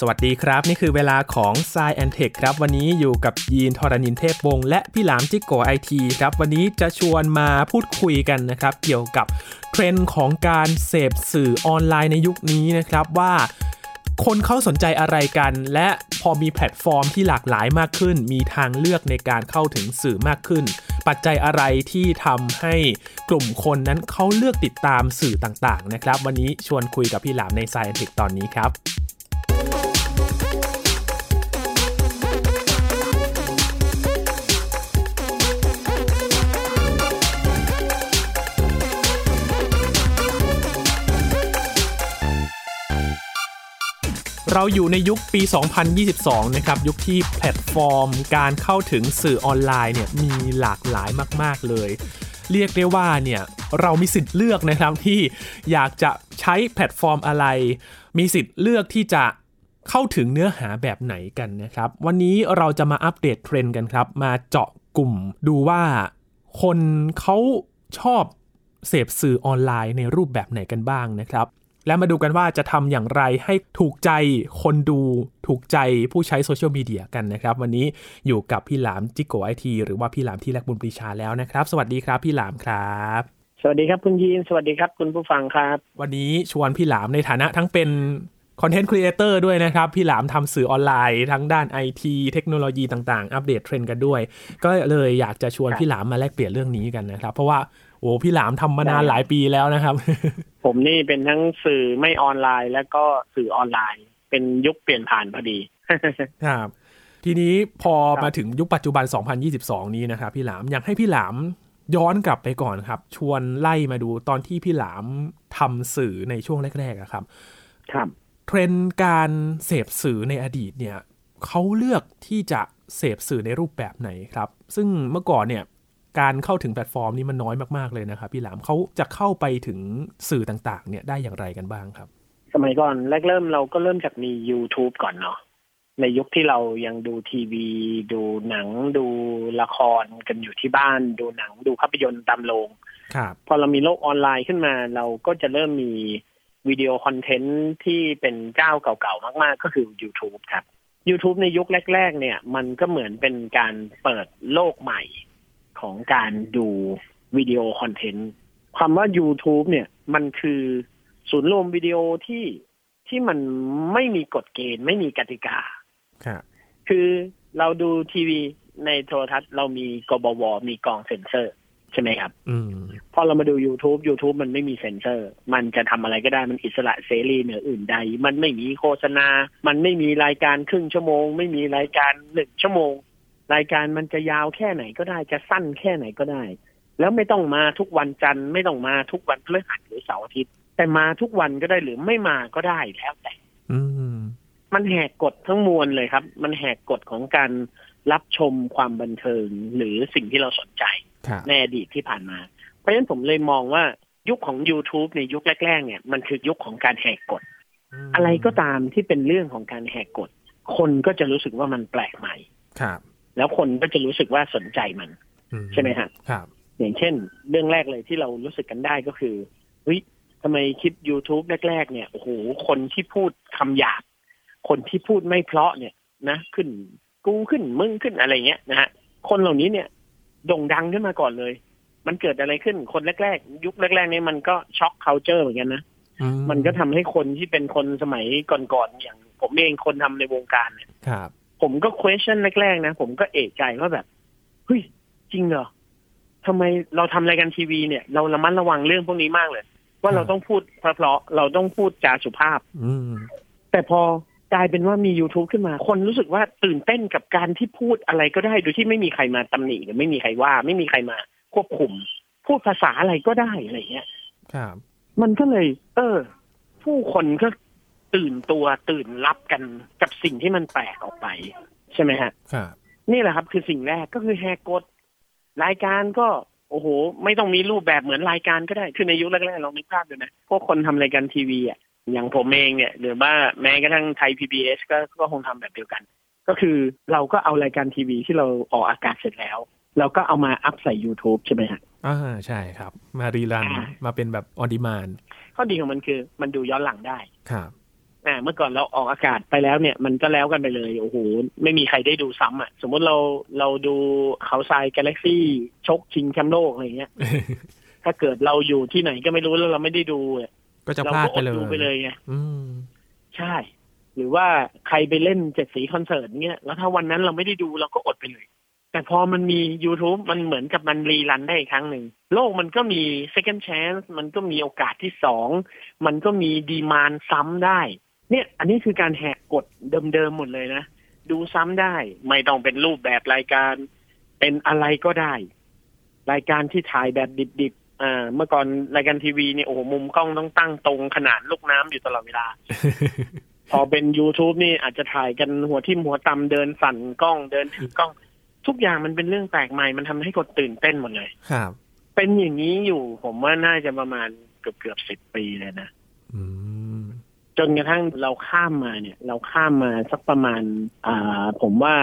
สวัสดีครับ นี่คือเวลาของ Sci and Tech ครับ วันนี้อยู่กับยีนทรณินเทพวงศ์และพี่หลามจิ๊กโก๋ไอทีครับ วันนี้จะชวนมาพูดคุยกันนะครับ เกี่ยวกับเทรนด์ของการเสพสื่อออนไลน์ในยุคนี้นะครับว่าคนเขาสนใจอะไรกัน และพอมีแพลตฟอร์มที่หลากหลายมากขึ้น มีทางเลือกในการเข้าถึงสื่อมากขึ้น ปัจจัยอะไรที่ทำให้กลุ่มคนนั้นเขาเลือกติดตามสื่อต่างๆนะครับ วันนี้ชวนคุยกับพี่หลามใน s ายแอนเทคตอนนี้ครับ เราอยู่ในยุคปี 2022 นะครับ ยุคที่แพลตฟอร์ม การเข้าถึงสื่อออนไลน์เนี่ยมีหลากหลายมาก ๆ เลย เรียกได้ว่าเนี่ยเรามีสิทธิ์เลือกนะครับที่อยากจะใช้แพลตฟอร์มอะไร มีสิทธิ์เลือกที่จะเข้าถึงเนื้อหาแบบไหนกันนะครับ วันนี้เราจะมาอัปเดตเทรนด์กันครับ มาเจาะกลุ่มดูว่าคนเขาชอบเสพสื่อออนไลน์ในรูปแบบไหนกันบ้างนะครับ และมาดูกันว่าจะทำอย่างไรให้ถูกใจคนดูถูกใจผู้ใช้โซเชียลมีเดียกันนะครับ วันนี้อยู่กับพี่หลามจิ๊กโก๋ไอทีหรือว่าพี่หลามที่แรกบุญปรีชาแล้วนะครับ สวัสดีครับพี่หลามครับสวัสดีครับคุณยีนสวัสดีครับคุณผู้ฟังครับ วันนี้ชวนพี่หลามในฐานะทั้งเป็นคอนเทนต์ครีเอเตอร์ด้วยนะครับ พี่หลามทำสื่อออนไลน์ ทั้งด้านไอทีเทคโนโลยีต่างๆ อัปเดตเทรนด์กันด้วย ก็เลยอยากจะชวนพี่หลามมาแลกเปลี่ยนเรื่องนี้กันนะครับ เพราะว่า โอ้พี่หลามทำมานานหลายปีแล้วนะครับ ผมนี่เป็นทั้งสื่อไม่ออนไลน์ แล้วก็สื่อออนไลน์ เป็นยุคเปลี่ยนผ่านพอดีครับทีนี้พอมาถึงยุคปัจจุบัน 2022 นี้นะครับพี่หลามอยากให้พี่หลามย้อนกลับไปก่อนครับ ชวนไล่มาดูตอนที่พี่หลามทำสื่อในช่วงแรกๆอะครับ ครับเทรนด์การเสพสื่อในอดีตเนี่ยเขาเลือกที่จะเสพสื่อในรูปแบบไหนครับ ซึ่งเมื่อก่อนเนี่ย การเข้าถึงแพลตฟอร์มนี้มันน้อยมากๆเลยนะครับพี่หลามเขาจะเข้าไปถึงสื่อต่างๆ เนี่ยได้อย่างไรกันบ้างครับ สมัยก่อนแรกเริ่มเราก็เริ่มจากมี YouTube ก่อนเนาะในยุคที่เรายังดูทีวี ดูหนังดูละครกันอยู่ที่บ้าน ดูหนังดูภาพยนตร์ตามโรงครับพอเรามีโลกออนไลน์ขึ้นมา เราก็จะเริ่มมีวิดีโอคอนเทนต์ที่เป็นเจ้าเก่าๆมากๆ ก็คือ YouTube ครับ YouTube ในยุคแรก ๆ เนี่ย มันก็เหมือนเป็นการเปิดโลกใหม่ ของการดูวิดีโอคอนเทนต์คำว่า YouTube เนี่ย มันคือศูนย์รวมวิดีโอที่ที่มันไม่มีกฎเกณฑ์ไม่มีกติกาครับคือเราดูทีวีในโทรทัศน์เรามีกบว มีกองเซ็นเซอร์ ใช่ไหมครับอืมพอเรามาดู YouTube YouTube มันไม่มีเซ็นเซอร์ มันจะทำอะไรก็ได้มันอิสระเสรีเหนืออื่นใด มันไม่มีโฆษณา มันไม่มีรายการครึ่งชั่วโมง ไม่มีรายการหนึ่งชั่วโมง รายการมันจะยาวแค่ไหนก็ได้จะสั้นแค่ไหนก็ได้ แล้วไม่ต้องมาทุกวันจันทร์ไม่ต้องมาทุกวันพฤหัสหรือเสาร์อาทิตย์ แต่มาทุกวันก็ได้หรือไม่มาก็ได้แล้วแต่ อืมมันแหกกฎทั้งมวลเลยครับ มันแหกกฎของการรับชมความบันเทิงหรือสิ่งที่เราสนใจครับในอดีตที่ผ่านมา เพราะฉะนั้นผมเลยมองว่ายุคของ YouTube ในยุคแรก ๆ เนี่ยมันคือยุคของการแหกกฎ อะไรก็ตามที่เป็นเรื่องของการแหกกฎ คนก็จะรู้สึกว่ามันแปลกใหม่ครับ แล้วคนก็จะรู้สึกว่าสนใจมันอืใช่ไหมฮะครับ อย่างเช่น เรื่องแรกเลยที่เรารู้สึกกันได้ก็คือเฮ้ยทำไมคลิป YouTube แรก ๆ เนี่ยโอ้โหคนที่พูดคำหยาบคนที่พูดไม่เพราะเนี่ยนะขึ้นกูขึ้นมึงขึ้นอะไรเงี้ยนะฮะคนเหล่านี้เนี่ยโด่งดังขึ้นมาก่อนเลย มันเกิดอะไรขึ้นคนแรก ๆ ยุคแรกๆเนี่ยมันก็ช็อกเคาเจอร์เหมือนกันนะอืมันก็ทำให้คนที่เป็นคนสมัยก่อนๆอย่าง ผมเองคนทำในวงการเนี่ยครับ ผมก็ question แรกๆนะ ผมก็เอะใจว่าแบบเฮ้ยจริงเหรอทำไมเราทำรายการทีวีเนี่ย เราระมัดระวังเรื่องพวกนี้มากเลย ว่าเราต้องพูดเพราะๆเราต้องพูดจาสุภาพอืมแต่พอกลายเป็นว่ามี YouTube ขึ้นมา คนรู้สึกว่าตื่นเต้นกับการที่พูดอะไรก็ได้ โดยที่ไม่มีใครมาตำหนิหรือไม่มีใครว่า ไม่มีใครมาควบคุม พูดภาษาอะไรก็ได้อะไรเงี้ยครับ มันก็เลย เออ ผู้คนก็ ตื่นตัวตื่นรับกันกับสิ่งที่มันแปลกออกไป ใช่ไหมฮะครับนี่แหละครับ คือสิ่งแรกก็คือแหกกฎรายการก็โอ้โห ไม่ต้องมีรูปแบบเหมือนรายการก็ได้ คือในยุคแรกๆเราไม่ภาพดูนะ พวกคนทำรายการทีวีอะ อย่างผมเองเนี่ย หรือว่าแม้กระทั่งไทย PBS ก็ก็คงทำแบบเดียวกัน ก็คือเราก็เอารายการทีวีที่เราออกอากาศเสร็จแล้ว เราก็เอามาอัพใส่ YouTube ใช่ไหมฮะอ่าใช่ครับ มารีรันอ่ามาเป็นแบบออดิมานข้อดีของมันคือมันดูย้อนหลังได้ ครับ อ่าเมื่อก่อนเราออกอากาศไปแล้วเนี่ย มันก็แล้วกันไปเลยโอ้โหไม่มีใครได้ดูซ้ำอะ สมมติเราเราดูเขาทรายกาแล็กซี่ชกชิงแชมป์โลกอะไรเงี้ยถ้าเกิดเราอยู่ที่ไหนก็ไม่รู้แล้วเราไม่ได้ดูเนี่ยก็จะเราพลาดก็อไปดเลยดูไปเลยไงอืมใช่ หรือว่าใครไปเล่นเจ็ดสีคอนเสิร์ตเงี้ยแล้วถ้าวันนั้นเราไม่ได้ดูเราก็อดไปเลย แต่พอมันมี YouTube มันเหมือนกับมันรีรันได้อีกครั้งหนึ่ง โลกมันก็มี second chance มันก็มีโอกาสที่สอง มันก็มีดีมานซ้ำได้ เนี่ยอันนี้คือการแหกกฎเดิมๆหมดเลยนะ ดูซ้ำได้ ไม่ต้องเป็นรูปแบบรายการ เป็นอะไรก็ได้ รายการที่ถ่ายแบบดิบๆอ่าเมื่อก่อนรายการทีวีเนี่ยโอ้โหมุมกล้องต้องตั้งตรงขนาดลูกน้ำอยู่ตลอดเวลา พอเป็น YouTube นี่อาจจะถ่ายกันหัวทิ่มหัวตำเดินสั่นกล้องเดินถือกล้อง ทุกอย่างมันเป็นเรื่องแปลกใหม่ มันทำให้คนตื่นเต้นหมดเลยครับ เป็นอย่างนี้อยู่ผมว่าน่าจะประมาณเกือบเกือบสิบปีเลยนะ อืม จนกระทั่งเราข้ามมาเนี่ย เราข้ามมาสักประมาณอ่าผมว่า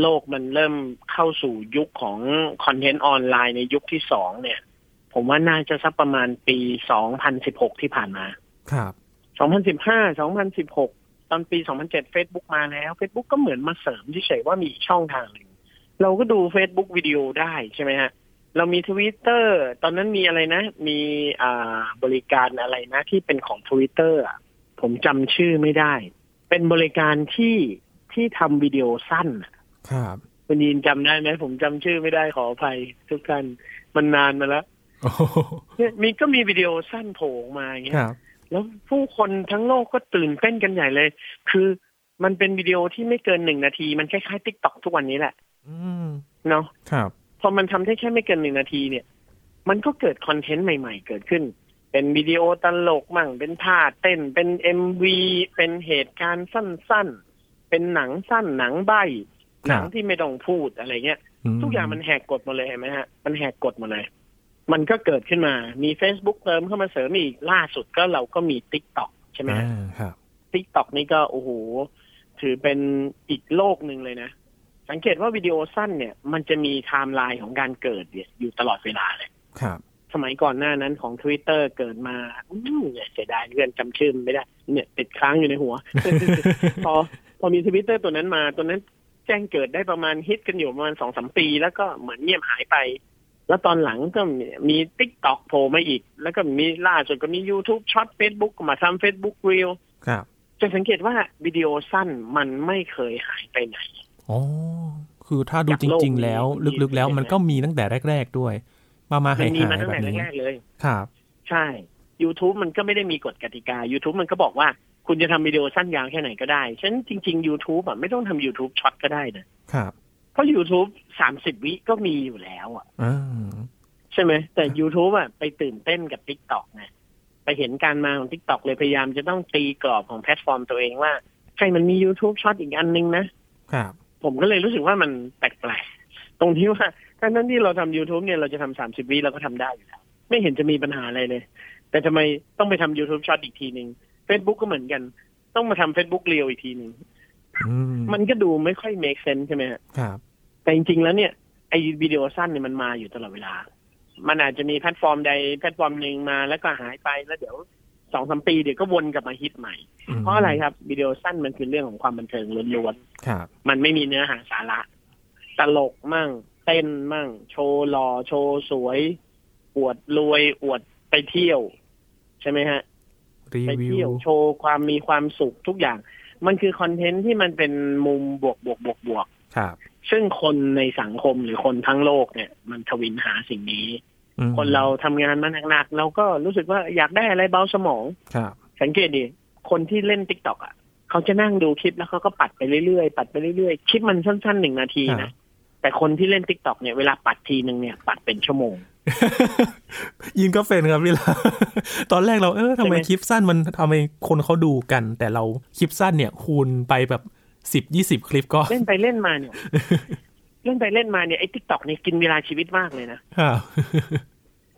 โลกมันเริ่มเข้าสู่ยุคของคอนเทนต์ออนไลน์ในยุคที่สองเนี่ย ผมว่าน่าจะสักประมาณปีสองพันสิบหกที่ผ่านมา ครับ2015 2016ตอนปี2007 Facebook มาแล้ว Facebook ก็เหมือนมาเสริมเฉยๆว่ามีอีกช่องทางหนึ่งเราก็ดู Facebook วิดีโอได้ใช่ไหมฮะเรามี Twitter ตอนนั้นมีอะไรนะ มีอ่าบริการอะไรนะที่เป็นของ Twitter อะ ผมจำชื่อไม่ได้ เป็นบริการที่ที่ทำวิดีโอสั้นอะครับคุณยินจำได้ไหมผมจำชื่อไม่ได้ขออภัยทุกท่านมันนานมาแล้วโอ้โหเนี่ยมีก็มีวิดีโอสั้นโผล่ออกมาอย่างเงี้ยครับแล้วผู้คนทั้งโลกก็ตื่นเต้นกันใหญ่เลย คือมันเป็นวิดีโอที่ไม่เกินหนึ่งนาที มันคล้ายๆ TikTok ทุกวันนี้แหละอืมเนาะครับ พอมันทำได้แค่ไม่เกินหนึ่งนาทีเนี่ย มันก็เกิดคอนเทนต์ใหม่ ๆ เกิดขึ้น เป็นวิดีโอตลกมั่ง เป็นท่าเต้นเป็นเอ็มวีเป็นเหตุการณ์สั้นๆ เป็นหนังสั้นหนังใบ้หนังที่ไม่ต้องพูดอะไรเงี้ย ทุกอย่างมันแหกกฎหมดเลยเห็นไหมฮะ มันแหกกฎหมดเลย มันก็เกิดขึ้นมา มี Facebook เติมเข้ามาเสริมอีกล่าสุดก็เราก็มี TikTok ใช่ไหมอ่าฮะครับ t ิ k t o k นี่ก็โอ้โหถือเป็นอีกโลกหนึ่งเลยนะ สังเกตว่าวิดีโอสั้นเนี่ย มันจะมีไทม์ไลน์ของการเกิดเนี่ยอยู่ตลอดเวลาเลย ครับ สมัยก่อนหน้านั้นของ Twitter เกิดมาอื้อเนี่ยเสียดายเพื่อนจำชื่อมันไม่ได้ เนี่ยติดค้างอยู่ในหัว พอพอมีทวิตเตอร์ตัวนั้นมา ตัวนั้นแจ้งเกิดได้ประมาณฮิตกันอยู่ประมาณสองสามปี แล้วก็เหมือนเงียบหายไป แล้วตอนหลังก็มี TikTok โผล่มาอีก แล้วก็มีล่าสุดก็มี YouTube Shorts Facebook ก็มาทำ Facebook Reel ครับจะสังเกตว่าวิดีโอสั้นมันไม่เคยหายไปไหนอ๋อคือถ้าดูจากจโลกริง ๆ แล้วนี้ลึกๆแล้วที่มันก็มีตั้งแต่แรก ๆ ด้วย มามามัหายมีหามายตั้งแบแต่บนี้แรกๆเลย ครับ ใช่ YouTube มันก็ไม่ได้มีกฎกติกา YouTube มันก็บอกว่าคุณจะทำวิดีโอสั้นยาวแค่ไหนก็ได้ฉะนั้นจริง ๆ YouTube อะไม่ต้องทำ YouTube ช็อตก็ได้นะ ครับ เพราะ YouTube สามสิบวิก็มีอยู่แล้วอะอ่าใช่ไหม แต่ YouTube อะไปตื่นเต้นกับ TikTok ไงไปเห็นการมาของ TikTok เลยพยายามจะต้องตีกรอบของแพลตฟอร์มตัวเองว่าใครมันมี YouTube ช็อตอีกอันนึงนะ ครับ ผมก็เลยรู้สึกว่ามันแปลกๆ ตรงที่ว่าทั้งนั้นที่เราทำ YouTube เนี่ยเราจะทำสามสิบวิเราก็ทำได้อยู่แล้วไม่เห็นจะมีปัญหาอะไรเลย แต่ทำไมต้องไปทำ YouTube ช็อตอีกทีหนึ่ง Facebook ก็เหมือนกัน ต้องมาทำ Facebook เรียวอีกทีหนึ่งอืมมันก็ดูไม่ค่อย make sense ใช่ไหมฮะครับ แต่จริง ๆ แล้วเนี่ยไอ้วิดีโอสั้นเนี่ยมันมาอยู่ตลอดเวลา มันอาจจะมีแพลตฟอร์มใดแพลตฟอร์มหนึ่งมาแล้วก็หายไปแล้วเดี๋ยวสองสามปีเดี๋ยวก็วนกลับมาฮิตใหม่มเพราะอะไรครับวิดีโอสั้นมันคือเรื่องของความบันเทิงล้วนครับๆมันไม่มีเนื้อหาสาระ ตลกมั่ง เต้นมั่ง โชว์หล่อโชว์สวย อวดรวยอวดไปเที่ยว ใช่ไหมฮะรีไปวิเที่ยววโชว์ความมีความสุขทุกอย่าง มันคือคอนเทนต์ที่มันเป็นมุมบวกบวกบวกบวกครับ ซึ่งคนในสังคมหรือคนทั้งโลกเนี่ย มันถวิลหาสิ่งนี้อืมคนเราทำงานมาหนักๆเราก็รู้สึกว่าอยากได้อะไรเบาสมองครับ สังเกตดิคนที่เล่น TikTok อะเขาจะนั่งดูคลิปแล้วเขาก็ปัดไปเรื่อยๆปัดไปเรื่อยๆคลิปมันสั้นๆหนึ่งนาทีนะครับ แต่คนที่เล่น TikTok เนี่ยเวลาปัดทีหนึ่งเนี่ยปัดเป็นชั่วโมง ยินก็เป็นครับพี่หลามตอนแรกเราเออทำไมใช่ไหมคลิปสั้นมันทำไมคนเขาดูกัน แต่เราคลิปสั้นเนี่ย คูณไปแบบสิบยี่สิบคลิปก็ เล่นไปเล่นมาเนี่ย เล่นไปเล่นมาเนี่ยไอ้ TikTok เนี่ยกินเวลาชีวิตมากเลยนะครับ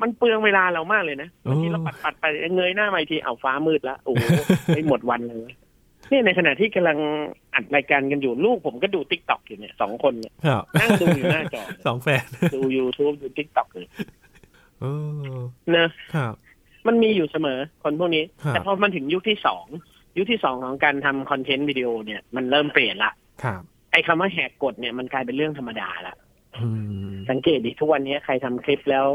มันเปลืองเวลาเรามากเลยนะโอ้บางทีเราปัดปัดไปเงยหน้ามาอีกทีเอาฟ้ามืดแล้วโอ้โหไม่หมดวันเลย นี่ในขณะที่กำลังอัดรายการกันอยู่ลูกผมก็ดู TikTok อยู่เนี่ยสองคนเนี่ยครับนั่งดูอยู่หน้าจอสองแฟนดู YouTube ดู TikTok เลยเออนะครับ มันมีอยู่เสมอคนพวกนี้ครับแต่พอมันถึงยุคที่สองยุคที่สองของการทำคอนเทนต์วิดีโอเนี่ยมันเริ่มเปลี่ยนละครับไอ้คำว่าแหกกฎเนี่ยมันกลายเป็นเรื่องธรรมดาละอืมสังเกตดิทุกวันนี้ใครทำคลิปแล้ว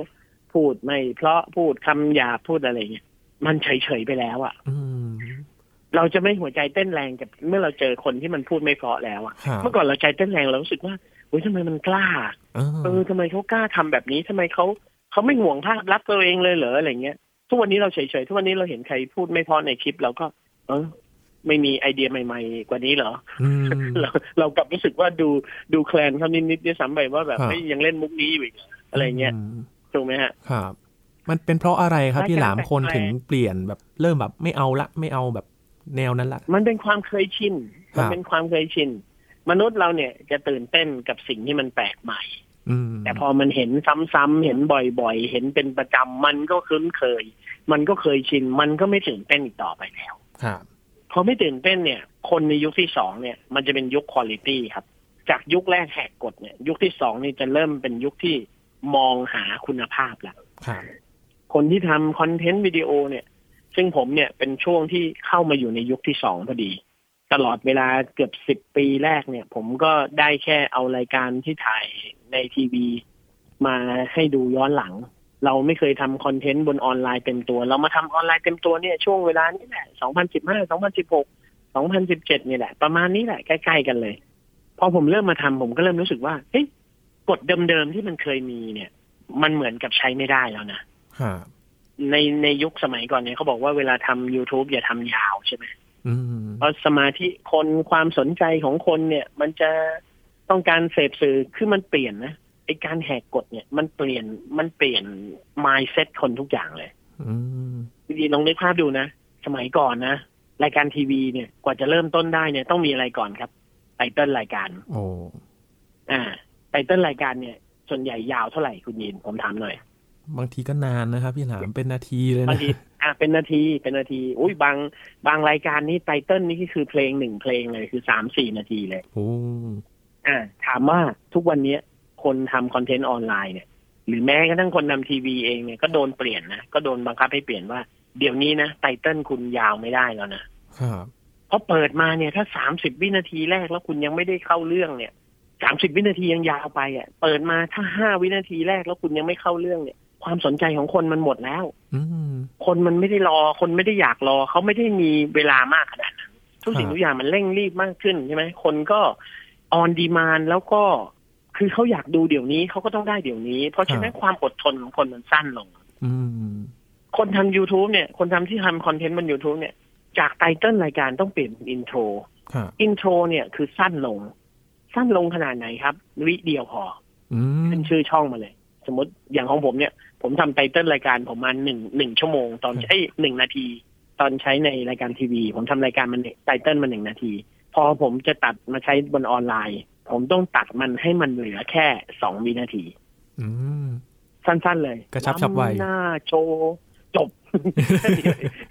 พูดไม่เพราะพูดคำหยาบพูดอะไรเงี้ยมันเฉยๆไปแล้วอะอืม เราจะไม่หัวใจเต้นแรงกับเมื่อเราเจอคนที่มันพูดไม่เพราะแล้วอะครับเมื่อก่อนเราใจเต้นแรงเรารู้สึกว่าเฮ้ยทำไมมันกล้าเอเอออทำไมเขากล้าทำแบบนี้ทำไมเขาเขาไม่ห่วงภาพลักษณ์ตัวเองเลยเหรออะไรเงี้ย ทุกวันนี้เราเฉยๆทุกวันนี้เราเห็นใครพูดไม่เพราะในคลิปเราก็ เออไม่มีไอเดียใหม่ ๆ กว่านี้เหรออืมเราเรากลับรู้สึกว่าดูดูแคลนเขานิดๆด้วยซ้ำไปว่าแบบครับเฮ้ยยังเล่นมุกนี้อยู่อีกเหรออะไรเงี้ยมถูกไหมฮะครับ มันเป็นเพราะอะไรครับรายการพี่หลามคนแปลกๆถึงเปลี่ยนแบบเริ่มแบบไม่เอาละไม่เอาแบบ แนวนั้นละมันเป็นความเคยชินครับมันเป็นความเคยชินมนุษย์เราเนี่ยจะตื่นเต้นกับสิ่งที่มันแปลกใหม่อืมแต่พอมันเห็นซ้ำๆเห็นบ่อยๆ เห็นเป็นประจำมันก็คุ้นเคย มันก็เคยชิน มันก็ไม่ตื่นเต้นอีกต่อไปแล้วครับพอไม่ตื่นเต้นเนี่ย คนในยุคที่สองเนี่ย มันจะเป็นยุคคุณ i t y ครับ จากยุคแรกแหกกฎเนี่ย ยุคที่สองนี่จะเริ่มเป็นยุคที่มองหาคุณภาพแล้วครับคนที่ทำคอนเทนต์วิดีโอเนี่ย ซึ่งผมเนี่ยเป็นช่วงที่เข้ามาอยู่ในยุคที่สองพอดี ตลอดเวลาเกือบสิบปีแรกเนี่ย ผมก็ได้แค่เอารายการที่ถ่ายในทีวี มาให้ดูย้อนหลัง เราไม่เคยทำคอนเทนต์บนออนไลน์เต็มตัว เรามาทำออนไลน์เต็มตัวเนี่ยช่วงเวลานี้แหละ2015 2016 2017เนี่ยแหละ ประมาณนี้แหละใกล้ๆกันเลย พอผมเริ่มมาทำผมก็เริ่มรู้สึกว่าเฮ้ยกฎเดิมๆที่มันเคยมีเนี่ย มันเหมือนกับใช้ไม่ได้แล้วนะ ในในยุคสมัยก่อนเนี่ยเขาบอกว่าเวลาทำ YouTube อย่าทำยาวใช่ไหมอืมเพราะสมาธิคนความสนใจของคนเนี่ย มันจะต้องการเสพสื่อคือมันเปลี่ยนนะไอการแหกกฎเนี่ยมันเปลี่ยนมันเปลี่ยน mindset คนทุกอย่างเลยอืมดีๆลองนึกภาพดูนะ สมัยก่อนนะรายการทีวีเนี่ยกว่าจะเริ่มต้นได้เนี่ยต้องมีอะไรก่อนครับไตเติ้ลรายการ โอ้อ่าไตเติ้ลรายการเนี่ย ส่วนใหญ่ยาวเท่าไหร่คุณยินผมถามหน่อย บางทีก็นานนะครับ พี่หลามเป็นนาทีเลยบางนะทีอะเป็นนาทีเป็นนาทีอุ้ยบางบางรายการนี่ไตเติ้ลนี่ก็คือเพลงหนึ่งเพลงเลยคือสามสี่นาทีเลยโอ้อ่าถามว่าทุกวันนี้คนทำคอนเทนต์ออนไลน์เนี่ย หรือแม้กระทั่งคนทำทีวีเองเนี่ยก็โดนเปลี่ยนนะ ก็โดนบังคับให้เปลี่ยนว่า เดี๋ยวนี้นะไตเติ้ลคุณยาวไม่ได้แล้วนะครับเพราะเปิดมาเนี่ยถ้าสามสิบวินาทีแรกแล้วคุณยังไม่ได้เข้าเรื่องเนี่ยสามสิบวินาทียังยาวไปอะ เปิดมาถ้าห้าวินาทีแรกแล้วคุณยังไม่เข้าเรื่องเนี่ย ความสนใจของคนมันหมดแล้วอืมคนมันไม่ได้รอ คนไม่ได้อยากรอ เขาไม่ได้มีเวลามากขนาดนั้นทุกสิ่งครับทุกอย่างมันเร่งรีบมากขึ้นใช่ไหมคนก็ on demand แล้วก็คือเขาอยากดูเดี๋ยวนี้เขาก็ต้องได้เดี๋ยวนี้ เพราะฉะนั้นความอดทนของคนมันสั้นลงอืมคนทำ YouTube เนี่ย คนทำที่ทำคอนเทนต์บน YouTube เนี่ย จาก title รายการต้องเปลี่ยนเป็น intro ครับ intro เนี่ยคือสั้นลง สั้นลงขนาดไหนครับวิเดียวพออืมขึ้นชื่อช่องมาเลย สมมติอย่างของผมเนี่ย ผมทำ title รายการผมมาหนึ่งหนึ่งชั่วโมง ตอนใช้หนึ่งนาที ตอนใช้ในรายการทีวี ผมทำรายการมันไตเติ้ลมาหนึ่งนาที พอผมจะตัดมาใช้บนออนไลน์ ผมต้องตัดมันให้มันเหลือแค่สองวินาทีอืมสั้นๆเลย กระชับฉับไวล้ำหน้าโชว์จบ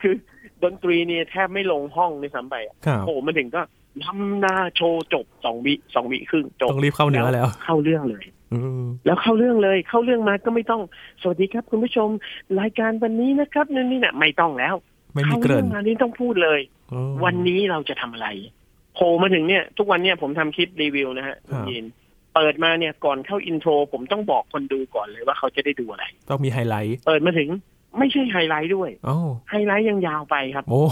คือดนตรีเนี่ยแทบไม่ลงห้องในซ้ำไปอะครับโอ้มันถึงก็ล้ำหน้าโชว์จบสองวิสองวิครึ่งจบต้องรีบเข้าเนื้อแล้ว เข้าเรื่องเลยอืม แล้วเข้าเรื่องเลย เข้าเรื่องมาก็ไม่ต้อง สวัสดีครับ คุณผู้ชมรายการวันนี้นะครับนั่นนี่นะไม่ต้องแล้วไม่มีเข้าเกริ่เรื่องมานี่ต้องพูดเลยอืมวันนี้เราจะทำอะไรโผล่มาถึงเนี่ย ทุกวันเนี่ยผมทำคลิปรีวิวนะฮะครับยินเปิดมาเนี่ยก่อนเข้า intro ผมต้องบอกคนดูก่อนเลยว่าเขาจะได้ดูอะไร ต้องมีไฮไลท์ เปิดมาถึงไม่ใช่ไฮไลท์ด้วยโอ้ไฮไลท์ยังยาวไปครับ โอ้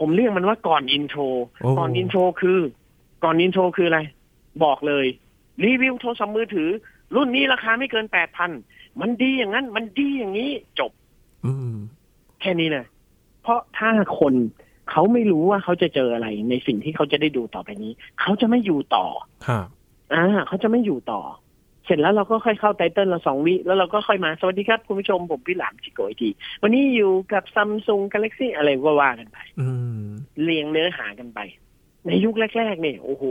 ผมเรียกมันว่าก่อน intro โอ้ก่อน intro คือ ก่อน intro คืออะไร บอกเลย รีวิวโทรศัพท์มือถือ รุ่นนี้ราคาไม่เกินแปดพันมันดีอย่างนั้น มันดีอย่างนี้จบอืมแค่นี้เลยเพราะถ้าคนเขาไม่รู้ว่าเขาจะเจออะไรในสิ่งที่เขาจะได้ดูต่อไปนี้ เขาจะไม่อยู่ต่อครับอ่าเขาจะไม่อยู่ต่อ เสร็จแล้วเราก็ค่อยเข้าไตเติ้ลเราสองวิ แล้วเราก็ค่อยมา สวัสดีครับ คุณผู้ชมผมพี่หลามจิโกอีกทีวันนี้อยู่กับซัมซุงกาแล็กซี่อะไรก็ว่ากันไปอืเรียงเนื้อหากันไป ในยุคแรกๆเนี่ยโอ้โห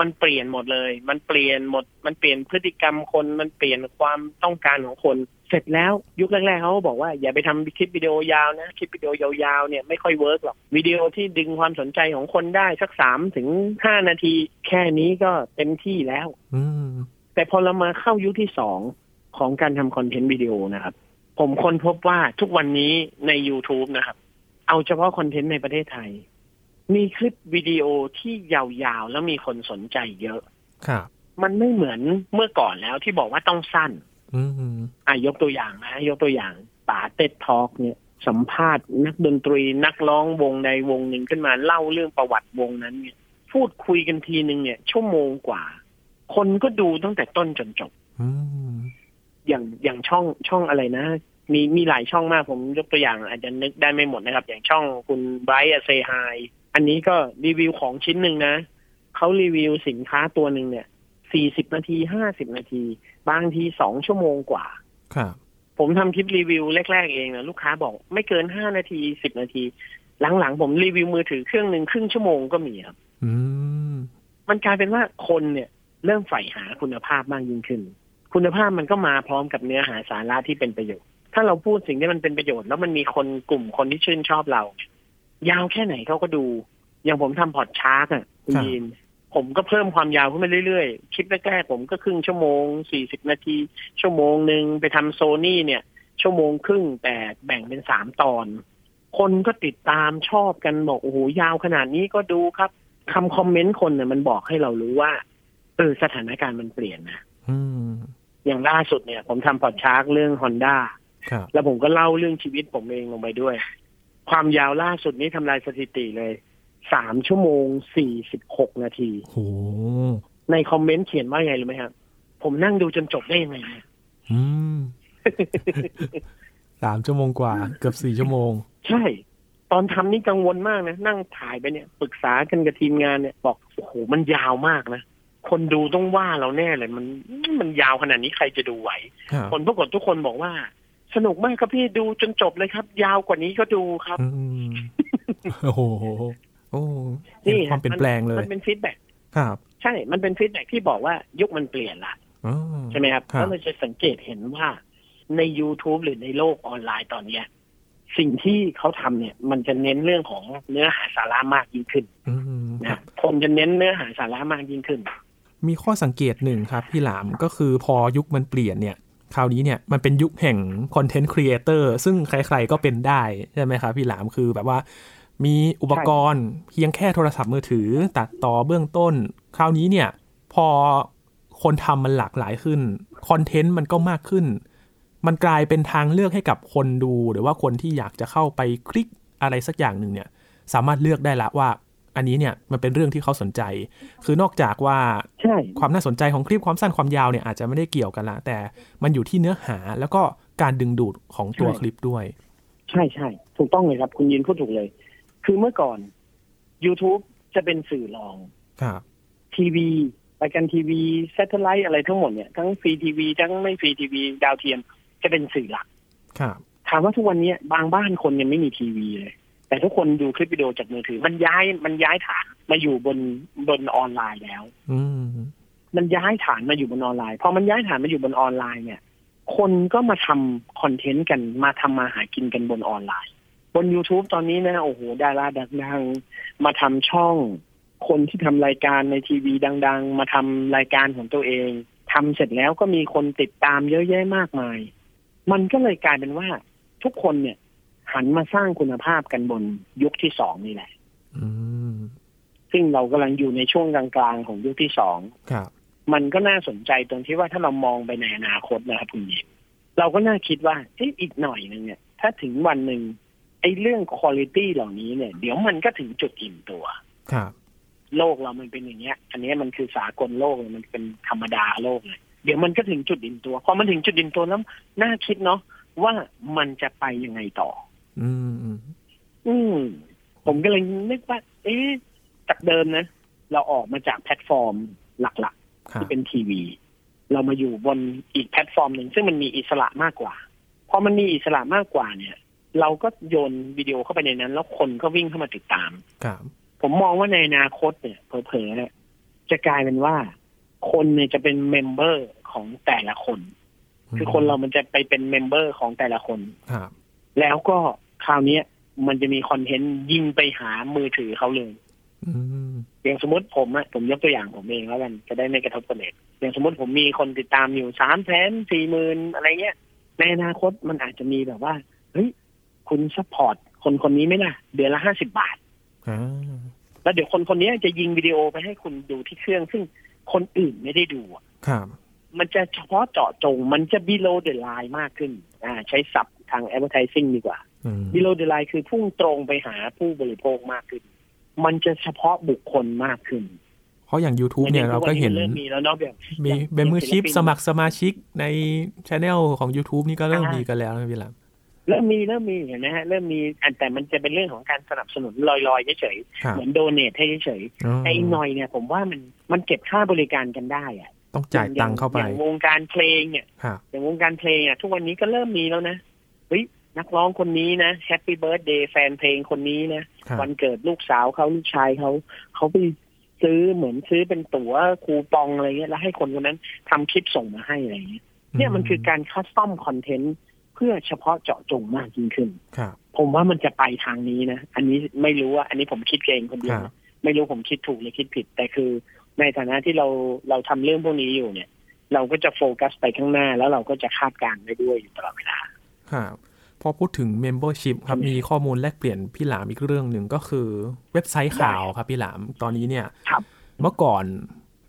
มันเปลี่ยนหมดเลย มันเปลี่ยนหมด มันเปลี่ยนพฤติกรรมคนมันเปลี่ยนความต้องการของคน เสร็จแล้วยุคแรกๆเขาก็บอกว่าอย่าไปทำคลิปวิดีโอยาวนะคลิปวิดีโอยาวๆเนี่ยไม่ค่อย work หรอกวิดีโอที่ดึงความสนใจของคนได้สักสามถึงห้านาที แค่นี้ก็เต็มที่แล้ว อืมแต่พอเรามาเข้ายุคที่สองของการทำคอนเทนต์วิดีโอนะครับ ผมค้นพบว่าทุกวันนี้ใน YouTube นะครับ เอาเฉพาะคอนเทนต์ในประเทศไทย มีคลิปวิดีโอที่ยาวๆ แล้วมีคนสนใจเยอะครับมันไม่เหมือนเมื่อก่อนแล้วที่บอกว่าต้องสั้น อืมอะยกตัวอย่างนะ ยกตัวอย่างป๋าเต็ดทอกเนี่ย สัมภาษณ์นักดนตรีนักร้องวงใดวงหนึ่งขึ้นมาเล่าเรื่องประวัติวงนั้นเนี่ย พูดคุยกันทีหนึ่งเนี่ย ชั่วโมงกว่า คนก็ดูตั้งแต่ต้นจนจบอืมอย่างอย่างช่องช่องอะไรนะมีมีหลายช่องมากผมยกตัวอย่างอาจจะนึกได้ไม่หมดนะครับ อย่างช่องคุณไบรท์เซฮาย อันนี้ก็รีวิวของชิ้นหนึ่งนะเขารีวิวสินค้าตัวหนึ่งเนี่ยสี่สิบนาทีห้าสิบนาที บางทีสองชั่วโมงกว่า ครับ ผมทำคลิปรีวิวแรก ๆ เองนะลูกค้าบอกไม่เกินห้านาทีสิบนาที หลังๆ ผมรีวิวมือถือเครื่องหนึ่งครึ่งชั่วโมงก็มีครับอืมมันกลายเป็นว่าคนเนี่ย เริ่มใฝ่หาคุณภาพมากยิ่งขึ้น คุณภาพมันก็มาพร้อมกับเนื้อหาสาระที่เป็นประโยชน์ ถ้าเราพูดสิ่งที่มันเป็นประโยชน์ แล้วมันมีคนกลุ่มคนที่ชื่นชอบเรา ยาวแค่ไหนเขาก็ดู อย่างผมทำพอดชาร์กอะคุณยีนผมก็เพิ่มความยาวขึ้นมาเรื่อยๆ คลิปแรกๆผมก็ครึ่งชั่วโมงสี่สิบนาที ชั่วโมงหนึ่งไปทำโซนี่เนี่ย ชั่วโมงครึ่งแต่แบ่งเป็นสามตอน คนก็ติดตามชอบกันบอกโอ้โหยาวขนาดนี้ก็ดูครับคำคอมเมนต์คนเนี่ยมันบอกให้เรารู้ว่าเออสถานการณ์มันเปลี่ยนนะอืมอย่างล่าสุดเนี่ย ผมทำพอดชาร์กเรื่องฮอนด้าครับแล้วผมก็เล่าเรื่องชีวิตผมเองลงไปด้วย ความยาวล่าสุดนี้ทำลายสถิติเลยสามชั่วโมงสี่สิบหกนาทีโหในคอมเมนต์เขียนว่าไงรู้ไหมครับ ผมนั่งดูจนจบได้ยังไงเนี่ยอืมสามชั่วโมงกว่า เกือบสี่ชั่วโมง ใช่ ตอนทำนี่กังวลมากนะ นั่งถ่ายไปเนี่ย ปรึกษากันกับทีมงานเนี่ย บอกโอ้โหมันยาวมากนะ คนดูต้องว่าเราแน่เลย มันมันยาวขนาดนี้ใครจะดูไหวครับผลปรากฏทุกคนบอกว่า สนุกมากครับพี่ดูจนจบเลยครับ ยาวกว่านี้ก็ดูครับอืมโอ้โหโอ้เห็นความเปลี่ยนแปลงเลย มันเป็นฟีดแบ็กครับ ใช่ มันเป็น feedback ที่บอกว่ายุคมันเปลี่ยนละอ๋อใช่ไหมครับครัแล้วเราจะสังเกตเห็นว่าใน YouTube หรือในโลกออนไลน์ตอนเนี้ย สิ่งที่เขาทำเนี่ย มันจะเน้นเรื่องของเนื้อหาสาระมากยิ่งขึ้นอืมนะครับคนจะเน้นเนื้อหาสาระมากยิ่งขึ้น มีข้อสังเกตหนึ่งครับ พี่หลามก็คือพอยุคมันเปลี่ยนเนี่ย คราวนี้เนี่ยมันเป็นยุคแห่ง content creator ซึ่งใครๆก็เป็นได้ใช่ไหมครับพี่หลามคือแบบว่ามีอุปกรณ์เพียงแค่โทรศัพท์มือถือตัดต่อเบื้องต้น คราวนี้เนี่ย พอคนทำมันหลากหลายขึ้นคอนเทนต์มันก็มากขึ้น มันกลายเป็นทางเลือกให้กับคนดู หรือว่าคนที่อยากจะเข้าไปคลิกอะไรสักอย่างหนึ่งเนี่ย สามารถเลือกได้ละว่า อันนี้เนี่ยมันเป็นเรื่องที่เขาสนใจ คือนอกจากว่าใช่ความน่าสนใจของคลิปความสั้นความยาวเนี่ยอาจจะไม่ได้เกี่ยวกันละ แต่มันอยู่ที่เนื้อหาแล้วก็การดึงดูดของตัวคลิปด้วย ใช่ใช่ถูกต้องเลยครับ คุณยินพูดถูกเลย คือเมื่อก่อน YouTube จะเป็นสื่อรองครับทีวีรายการทีวี satellite อะไรทั้งหมดเนี่ยทั้งฟรีทีวีทั้งไม่ฟรีทีวีดาวเทียมจะเป็นสื่อหลักครับถามว่าทุกวันนี้บางบ้านคนยังไม่มีทีวีเลย แต่ทุกคนดูคลิปวิดีโอจากมือถือ มันย้ายมันย้ายฐานมาอยู่บนบนออนไลน์แล้ว อืมมันย้ายฐานมาอยู่บนออนไลน์พอมันย้ายฐานมาอยู่บนออนไลน์เนี่ย คนก็มาทำคอนเทนต์กันมาทำมาหากินกันบนออนไลน์ บน YouTube ตอนนี้นะโอ้โหดาราดังๆมาทำช่อง คนที่ทำรายการในทีวีดัง ๆ มาทำรายการของตัวเองทำเสร็จแล้วก็มีคนติดตามเยอะแยะมากมาย มันก็เลยกลายเป็นว่าทุกคนเนี่ย หันมาสร้างคุณภาพกันบนยุคที่สองนี่แหละอืมซึ่งเรากำลังอยู่ในช่วงกลางๆของยุคที่สองครับมันก็น่าสนใจตรงที่ว่าถ้าเรามองไปในอนาคตนะครับคุณยิมเราก็น่าคิดว่าเอ๊ะอีกหน่อยหนึ่งเนี่ย ถ้าถึงวันหนึ่งไอ้เรื่องคุณภาพเหล่านี้เนี่ย เดี๋ยวมันก็ถึงจุดอิ่มตัวครับโลกเรามันเป็นอย่างเงี้ย อันนี้มันคือสากลโลกเลยมันเป็นธรรมดาโลกเลยเดี๋ยวมันก็ถึงจุดอิ่มตัวพอมันถึงจุดอิ่มตัวแล้วน่าคิดเนาะว่ามันจะไปยังไงต่อ อืมอืม อืม ผมก็เลยนึกว่า เอ๊ะจากเดิมนะ เราออกมาจากแพลตฟอร์มหลักๆครับที่เป็นทีวี เรามาอยู่บนอีกแพลตฟอร์มหนึ่งซึ่งมันมีอิสระมากกว่าพอมันมีอิสระมากกว่าเนี่ย เราก็โยนวิดีโอเข้าไปในนั้น แล้วคนก็วิ่งเข้ามาติดตามครับผมมองว่าในอนาคตเนี่ยเผลอๆเนี่ยจะกลายเป็นว่า คนเนี่ยจะเป็น memberของแต่ละคน คือคนเรามันจะไปเป็น member ของแต่ละคนครับแล้วก็ คราวเนี้ยมันจะมีคอนเทนต์ยิงไปหามือถือเขาเลยอืมอย่างสมมติผมอะผมยกตัวอย่างผมเองแล้วกันจะได้ไม่กระทบคนอื่นอย่างสมมติผมมีคนติดตามอยู่สามแสนสี่หมื่นอะไรเงี้ยในอนาคตมันอาจจะมีแบบว่าเฮ้ยคุณ support คนคนนี้ไหมล่ะ เดือนละห้าสิบาทอ่าแล้วเดี๋ยวคนคนนี้จะยิงวิดีโอไปให้คุณดูที่เครื่อง ซึ่งคนอื่นไม่ได้ดูอะครับ มันจะเฉพาะเจาะจง มันจะ below the line มากขึ้น อ่า ใช้ศัพท์ ทาง advertising ดีกว่าอืม below the line คือพุ่งตรงไปหาผู้บริโภคมากขึ้น มันจะเฉพาะบุคคลมากขึ้น เพราะอย่าง YouTube เนี่ยเราก็เห็นเริ่มมีแล้วเนาะแบบมีอย่างเบมเบอร์ชิพศิลปินสมัครสมาชิกในช anel ของ YouTube นี่ก็เริ่มอ่ามีมีกันแล้วนะพี่หลามเริ่มมีเริ่มมีเห็นไหมฮะเริ่มมีอันแต่มันจะเป็นเรื่องของการสนับสนุนลอยๆเฉยครับๆเหมือน donate ให้เฉยๆแต่อีกหน่อยเนี่ยผมว่ามันมันเก็บค่าบริการกันได้อะต้องจ่ายตังค์เข้าไปอย่างวงการเพลงเนี่ยครับอย่างวงการเพลงอะทุกวันนี้ก็เริ่มมีแล้วนะ เฮ้ยนักร้องคนนี้นะ happy birthday แฟนเพลงคนนี้นะครับวันเกิดลูกสาวเขาลูกชายเขาเขาไปซื้อเหมือนซื้อเป็นตั๋วคูปองอะไรเงี้ยแล้วให้คนคนนั้นทำคลิปส่งมาให้อะไรเงี้ยเนี่ยมันคือการ custom content เพื่อเฉพาะเจาะจงมากยิ่งขึ้นครับผมว่ามันจะไปทางนี้นะ อันนี้ไม่รู้ว่าอันนี้ผมคิดเองคนเดียวครับนะไม่รู้ผมคิดถูกหรือคิดผิด แต่คือในฐานะที่เราเราทำเรื่องพวกนี้อยู่เนี่ย เราก็จะโฟกัสไปข้างหน้าแล้วเราก็จะคาดการณ์ได้ด้วยอยู่ตลอดเวลา ครับพอพูดถึง Membership ครับอืมมีข้อมูลแลกเปลี่ยนพี่หลามอีกเรื่องหนึ่งก็คือเว็บไซต์ข่าวครับพี่หลามตอนนี้เนี่ยครับเมื่อก่อน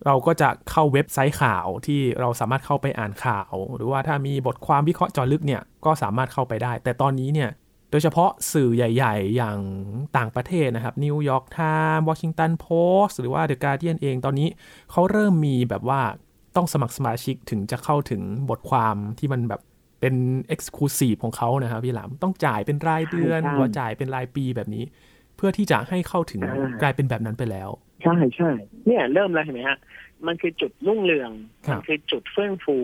เราก็จะเข้าเว็บไซต์ข่าวที่เราสามารถเข้าไปอ่านข่าว หรือว่าถ้ามีบทความวิเคราะห์เจอลึกเนี่ยก็สามารถเข้าไปได้ แต่ตอนนี้เนี่ยโดยเฉพาะสื่อใหญ่ ๆ อย่างต่างประเทศนะครับ New York Times Washington Post หรือว่า The Guardian เองตอนนี้เขาเริ่มมีแบบว่าต้องสมัครสมาชิกถึงจะเข้าถึงบทความที่มันแบบ เป็น Exclusive ของเขานะครับพี่หลามต้องจ่ายเป็นรายเดือนใช่หรือว่าจ่ายเป็นรายปีแบบนี้ เพื่อที่จะให้เข้าถึงอ่ากลายเป็นแบบนั้นไปแล้ว ใช่ใช่เนี่ยเริ่มแล้วเห็นไหมฮะ มันคือจุดรุ่งเรืองครับมันคือจุดเฟื่องฟู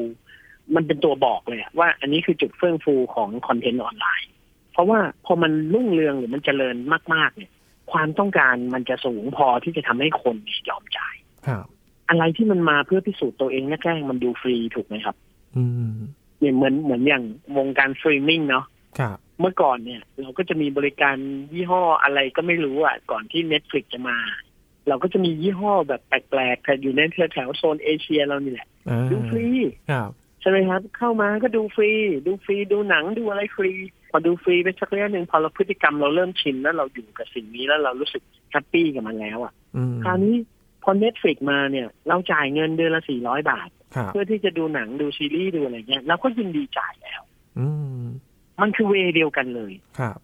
มันเป็นตัวบอกเลยอะว่าอันนี้คือจุดเฟื่องฟูของคอนเทนต์ออนไลน์ เพราะว่าพอมันรุ่งเรืองหรือมันเจริญมาก ๆ เนี่ย ความต้องการมันจะสูงพอที่จะทำให้คนเนี่ยยอมจ่ายครับอะไรที่มันมาเพื่อพิสูจน์ตัวเองแรกๆมันดูฟรีถูกไหมครับ อืม เนี่ยเหมือนเหมือนอย่างวงการสตรีมมิ่งเนาะครับเมื่อก่อนเนี่ย เราก็จะมีบริการยี่ห้ออะไรก็ไม่รู้อะ ก่อนที่ Netflix จะมา เราก็จะมียี่ห้อแบบแปลกๆแต่อยู่ในแถวๆโซนเอเชียเรานี่แหละอ่าดูฟรีครับใช่ไหมครับ เข้ามาก็ดูฟรี ดูฟรีดูหนังดูอะไรฟรี พอดูฟรีไปสักระยะหนึ่งพอเราพฤติกรรมเราเริ่มชินแล้วเราอยู่กับสิ่งนี้แล้วเรารู้สึก happy กับมันแล้วอะอืมคราวนี้พอ Netflix มาเนี่ย เราจ่ายเงินเดือนละสี่ร้อยบาทครับ เพื่อที่จะดูหนังดูซีรีส์ดูอะไรเงี้ยเราก็ยินดีจ่ายแล้ว อืมมันคือ way เดียวกันเลยครับ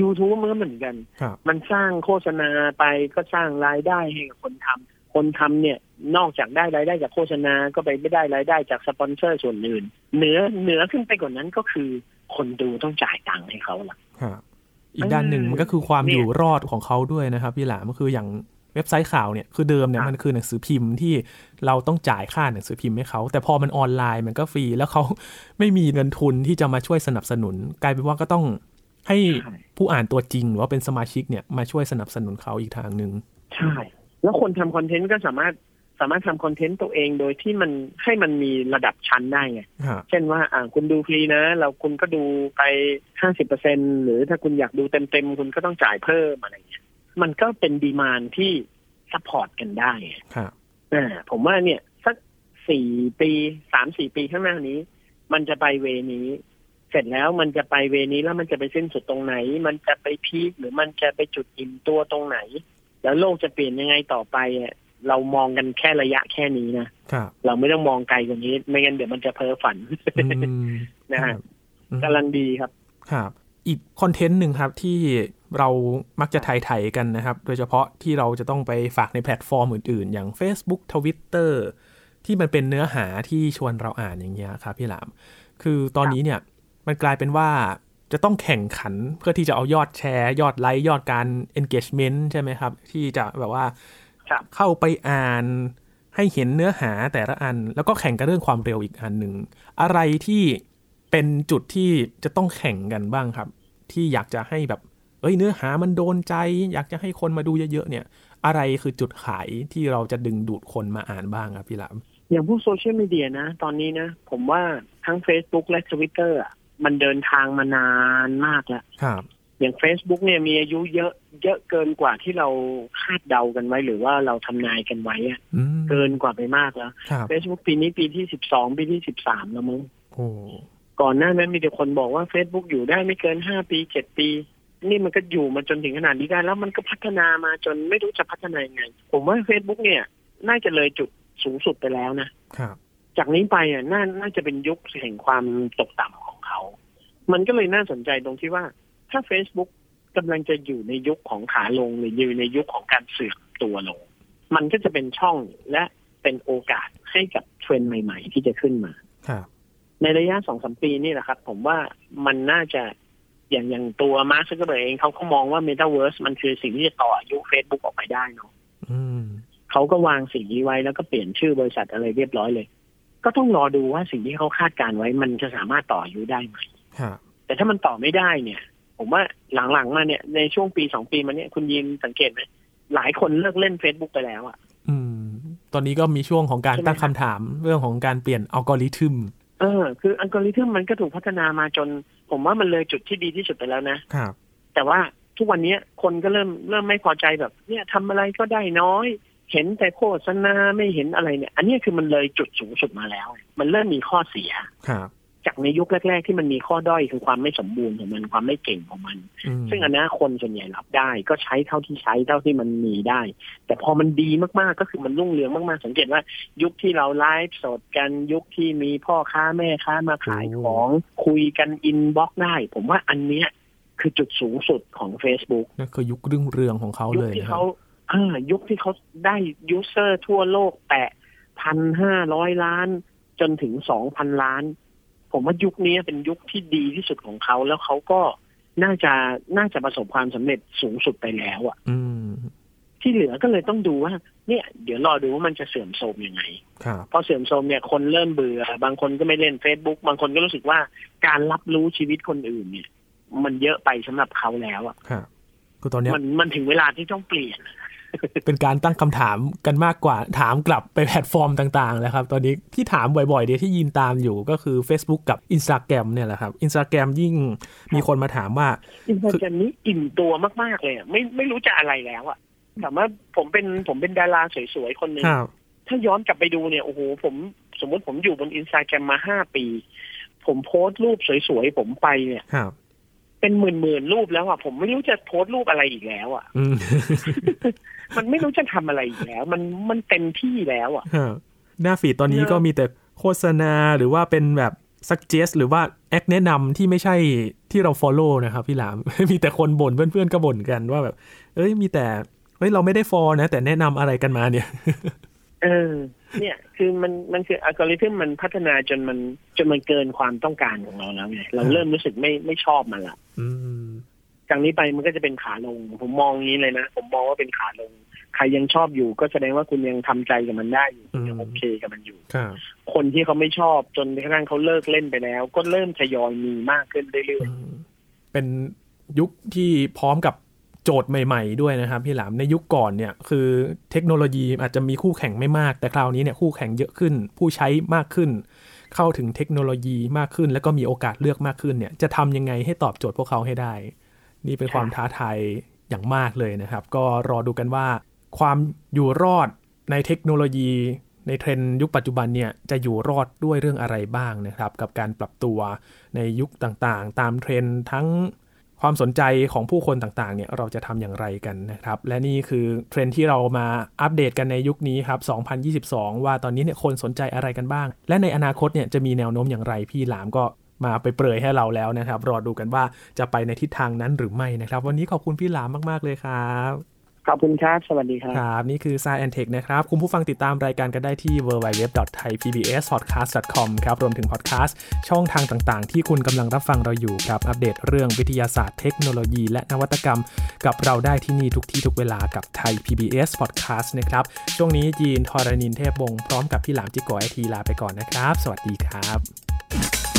YouTube มันก็เหมือนกันครับมันสร้างโฆษณาไปก็สร้างรายได้ให้กับคนทำคนทำเนี่ย นอกจากได้รายได้จากโฆษณาก็ไปไม่ได้รายได้จากสปอนเซอร์ส่วนอื่น เหนือเหนือขึ้นไปกว่านั้นก็คือ คนดูต้องจ่ายตังค์ให้เขาล่ะครับอีกด้านหนึ่งมันก็คือความเนี่ยอยู่รอดของเขาด้วยนะครับพี่หลามก็คืออย่าง เว็บไซต์ข่าวเนี่ยคือเดิมเนี่ยครับมันคือหนังสือพิมพ์ที่เราต้องจ่ายค่าหนังสือพิมพ์ให้เขาแต่พอมันออนไลน์มันก็ฟรี แล้วเขาไม่มีเงินทุนที่จะมาช่วยสนับสนุน กลายเป็นว่าก็ต้องให้ใช้ผู้อ่านตัวจริง หรือว่าเป็นสมาชิกเนี่ยมาช่วยสนับสนุนเขาอีกทางหนึ่งใช่ แล้วคนทำคอนเทนต์ก็สามารถสามารถทำคอนเทนต์ตัวเองโดยที่มันให้มันมีระดับชั้นได้ไงครับเช่นว่าอ่าคุณดูฟรีนะ เราคุณก็ดูไปห้าสิบเปอร์เซ็นต์หรือถ้าคุณอยากดูเต็มๆคุณก็ต้องจ่ายเพิ่มอะไรเงี้ย มันก็เป็น demand ที่ support กันได้ครับอ่าผมว่าเนี่ย สักสี่ปีสามสี่ปีข้างหน้านี้ มันจะไปเวนี้ เสร็จแล้วมันจะไปเวนี้แล้วมันจะไปสิ้นสุดตรงไหน มันจะไปพีคหรือมันจะไปจุดอิ่มตัวตรงไหน แล้วโลกจะเปลี่ยนยังไงต่อไปอะเรามองกันแค่ระยะแค่นี้นะครับเราไม่ต้องมองไกลกว่านี้ ไม่งั้นเดี๋ยวมันจะเพ้อฝันอืมนะฮะอืมกำลังดีครับ ครับ อีกคอนเทนต์หนึ่งครับที่เรามักจะไถ่ายๆกันนะครับ โดยเฉพาะที่เราจะต้องไปฝากในแพลตฟอร์มอื่นๆ อย่าง Facebook Twitter ที่มันเป็นเนื้อหาที่ชวนเราอ่านอย่างเงี้ยครับพี่หลาม คือตอนนี้เนี่ยมันกลายเป็นว่าจะต้องแข่งขันเพื่อที่จะเอายอดแชร์ ยอดไลค์ยอดการ engagement ใช่ไหมครับ ที่จะแบบว่าเข้าไปอ่านให้เห็นเนื้อหาแต่ละอัน แล้วก็แข่งกันเรื่องความเร็วอีกอันหนึ่ง อะไรที่ เป็นจุดที่จะต้องแข่งกันบ้างครับ ที่อยากจะให้แบบ เอ้ยเนื้อหามันโดนใจ อยากจะให้คนมาดูเยอะๆเนี่ย อะไรคือจุดขายที่เราจะดึงดูดคนมาอ่านบ้างครับพี่หลามอย่างพวกโซเชียลมีเดียนะ ตอนนี้นะ ผมว่าทั้ง Facebook และ Twitter อะมันเดินทางมานานมากแล้วครับอย่าง Facebook เนี่ยมีอายุเยอะเยอะเกินกว่าที่เราคาดเดากันไว้ หรือว่าเราทำนายกันไว้อะอืมเกินกว่าไปมากแล้วครับ Facebook ปีนี้ปีที่สิบสองปีที่สิบสามแล้วมั้งโอ้ ก่อนหน้านั้นมีแต่คนบอกว่า Facebook อยู่ได้ไม่เกินห้าปีเจ็ดปี นี่มันก็อยู่มาจนถึงขนาดนี้ได้ แล้วมันก็พัฒนามาจนไม่รู้จะพัฒนายังไง ผมว่า Facebook เนี่ย น่าจะเลยจุดสูงสุดไปแล้วนะครับ จากนี้ไปอะน่าน่าจะเป็นยุคแห่งความตกต่ำของเขา มันก็เลยน่าสนใจตรงที่ว่า ถ้า Facebook กำลังจะอยู่ในยุคของขาลงหรืออยู่ในยุคของการเสื่อมตัวลง มันก็จะเป็นช่องและเป็นโอกาสให้กับเทรนด์ใหม่ ๆ ที่จะขึ้นมาครับ ในระยะสองสามปีนี่แหละครับ ผมว่ามันน่าจะอย่างอย่างตัวมาร์คซักเกอร์เบิร์กเองเขาก็มองว่า Metaverse มันคือสิ่งที่จะต่ออายุ Facebook ออกไปได้เนาะอืมเขาก็วางสิ่งนี้ไว้แล้วก็เปลี่ยนชื่อบริษัทอะไรเรียบร้อยเลย ก็ต้องรอดูว่าสิ่งที่เขาคาดการณ์ไว้ มันจะสามารถต่ออายุได้ไหมครับแต่ถ้ามันต่อไม่ได้เนี่ย ผมว่าหลังๆมาเนี่ยในช่วงปีสองปีมาเนี่ยคุณยินสังเกตไหมหลายคนเลิกเล่น Facebook ไปแล้วอะอืมตอนนี้ก็มีช่วงของการใช่ไหมตั้งคำถามเรื่องของการเปลี่ยนอัลกอริทึม เออ คืออัลกอริทึมมันก็ถูกพัฒนามาจน ผมว่ามันเลยจุดที่ดีที่สุดไปแล้วนะครับ แต่ว่าทุกวันนี้คนก็เริ่มเริ่มไม่พอใจแบบ เนี่ยทำอะไรก็ได้น้อย เห็นแต่โฆษณาไม่เห็นอะไรเนี่ย อันนี้คือมันเลยจุดสูงสุดมาแล้ว มันเริ่มมีข้อเสียครับ จากในยุคแรก ๆ ที่มันมีข้อด้อยคือความไม่สมบูรณ์ของมันความไม่เก่งของมันอืมซึ่งอันนี้คนส่วนใหญ่รับได้ ก็ใช้เท่าที่ใช้เท่าที่มันมีได้ แต่พอมันดีมากๆก็คือมันรุ่งเรืองมากๆ สังเกตว่า ยุคที่เราไลฟ์สดกันยุคที่มีพ่อค้าแม่ค้ามาขายของคุยกัน inbox ได้ ผมว่าอันเนี้ยคือจุดสูงสุดของ Facebook นั่นคือยุครุ่งเรืองของเขายุคเลยนะครับเขาอ่ายุคที่เขาได้ user ทั่วโลกแตะพันห้าร้อยล้าน จนถึงสองพันล้าน ผมว่ายุคนี้เป็นยุคที่ดีที่สุดของเขาแล้วเขาก็น่าจะน่าจะประสบความสำเร็จสูงสุดไปแล้วอะอืมที่เหลือก็เลยต้องดูว่า เนี่ย เดี๋ยวรอดูว่ามันจะเสื่อมโทรมยังไงครับพอเสื่อมโทรมเนี่ยคนเริ่มเบื่อ บางคนก็ไม่เล่น Facebook บางคนก็รู้สึกว่าการรับรู้ชีวิตคนอื่น เนี่ย มันเยอะไปสำหรับเขาแล้วอะครับคือตอนเนี้ยมันมันถึงเวลาที่ต้องเปลี่ยน เป็นการตั้งคำถามกันมากกว่าถามกลับไปแพลตฟอร์มต่างๆแล้วครับ ตอนนี้ที่ถามบ่อยๆเดียวที่ยินตามอยู่ก็คือ Facebook กับ Instagram เนี่ยแหละครับ Instagram ยิ่งมีคนมาถามว่าอินสตาแกรมนี้อิ่มตัวมากๆเลยอะไม่ไม่รู้จะอะไรแล้วอะถามว่าผมเป็นผมเป็นดาราสวยๆคนหนึ่งครับถ้าย้อนกลับไปดูเนี่ยโอ้โหผมสมมติผมอยู่บนอินสตาแกรมมาห้าปี ผมโพสต์รูปสวยๆผมไปเนี่ย ครับเป็นหมื่นๆรูปแล้วอะผมไม่รู้จะโพสต์รูปอะไรอีกแล้วอะอืมมันไม่รู้จะทำอะไรอีกแล้ว มันมันเต็มที่แล้วอะครับหน้า feed ตอนนี้ก็มีแต่โฆษณาหรือว่าเป็นแบบ suggest หรือว่าแอคแนะนำที่ไม่ใช่ที่เรา follow นะครับพี่หลาม มีแต่คนบ่นเพื่อนๆก็บ่นกันว่าแบบ เอ้ยมีแต่เฮ้ยเราไม่ได้ follow นะ แต่แนะนำอะไรกันมาเนี่ย เออ เนี่ย คือมันมันคืออัลกอริทึมมันพัฒนาจนมันจนมันเกินความต้องการของเราแล้วไงเราเริ่มรู้สึกไม่ไม่ชอบมันละอืมจากนี้ไปมันก็จะเป็นขาลง ผมมองอย่างนี้เลยนะ ผมมองว่าเป็นขาลง ใครยังชอบอยู่ก็แสดงว่าคุณยังทำใจกับมันได้อยู่คุณยังโอเคกับมันอยู่ครับคนที่เขาไม่ชอบจนกระทั่งเขาเลิกเล่นไปแล้ว ก็เริ่มทยอยมีมากขึ้นเรื่อยอืมเป็นยุคที่พร้อมกับ โจทย์ใหม่ๆด้วยนะครับพี่หลามในยุคก่อนเนี่ยคือเทคโนโลยีอาจจะมีคู่แข่งไม่มาก แต่คราวนี้เนี่ยคู่แข่งเยอะขึ้น ผู้ใช้มากขึ้น เข้าถึงเทคโนโลยีมากขึ้น แล้วก็มีโอกาสเลือกมากขึ้นเนี่ยจะทำยังไงให้ตอบโจทย์พวกเขาให้ได้ นี่เป็นความท้าทายอย่างมากเลยนะครับ ก็รอดูกันว่า ความอยู่รอดในเทคโนโลยีในเทรนด์ยุคปัจจุบันเนี่ยจะอยู่รอดด้วยเรื่องอะไรบ้างนะครับ กับการปรับตัวในยุคต่างๆ ตามเทรนด์ทั้ง ความสนใจของผู้คนต่างๆ เนี่ยเราจะทำอย่างไรกันนะครับ และนี่คือเทรนด์ที่เรามาอัปเดตกันในยุคนี้ครับ 2022 ว่าตอนนี้เนี่ยคนสนใจอะไรกันบ้าง และในอนาคตเนี่ยจะมีแนวโน้มอย่างไรพี่หลามก็มาไปเปรยให้เราแล้วนะครับ รอดูกันว่าจะไปในทิศทางนั้นหรือไม่นะครับ วันนี้ขอบคุณพี่หลามมาก ๆ เลยครับ ขอบคุณครับ สวัสดีครับ ครับ นี่คือ s ายแอนเทคนะครับ คุณผู้ฟังติดตามรายการกันได้ที่ www.thaipbspodcast.com ครับ รวมถึงพอดแคสต์ช่องทางต่างๆ ที่คุณกำลังรับฟังเราอยู่ครับ อัปเดตเรื่องวิทยาศาสตร์เทคโนโลยี และนวัตกรรม กับเราได้ที่นี่ทุกที่ทุกเวลากับไทย PBS Podcast นะครับ ช่วงนี้ยีนทอรานินเทพวงศ์พร้อมกับพี่หลามจิโกไอทีลาไปก่อนนะครับ สวัสดีครับ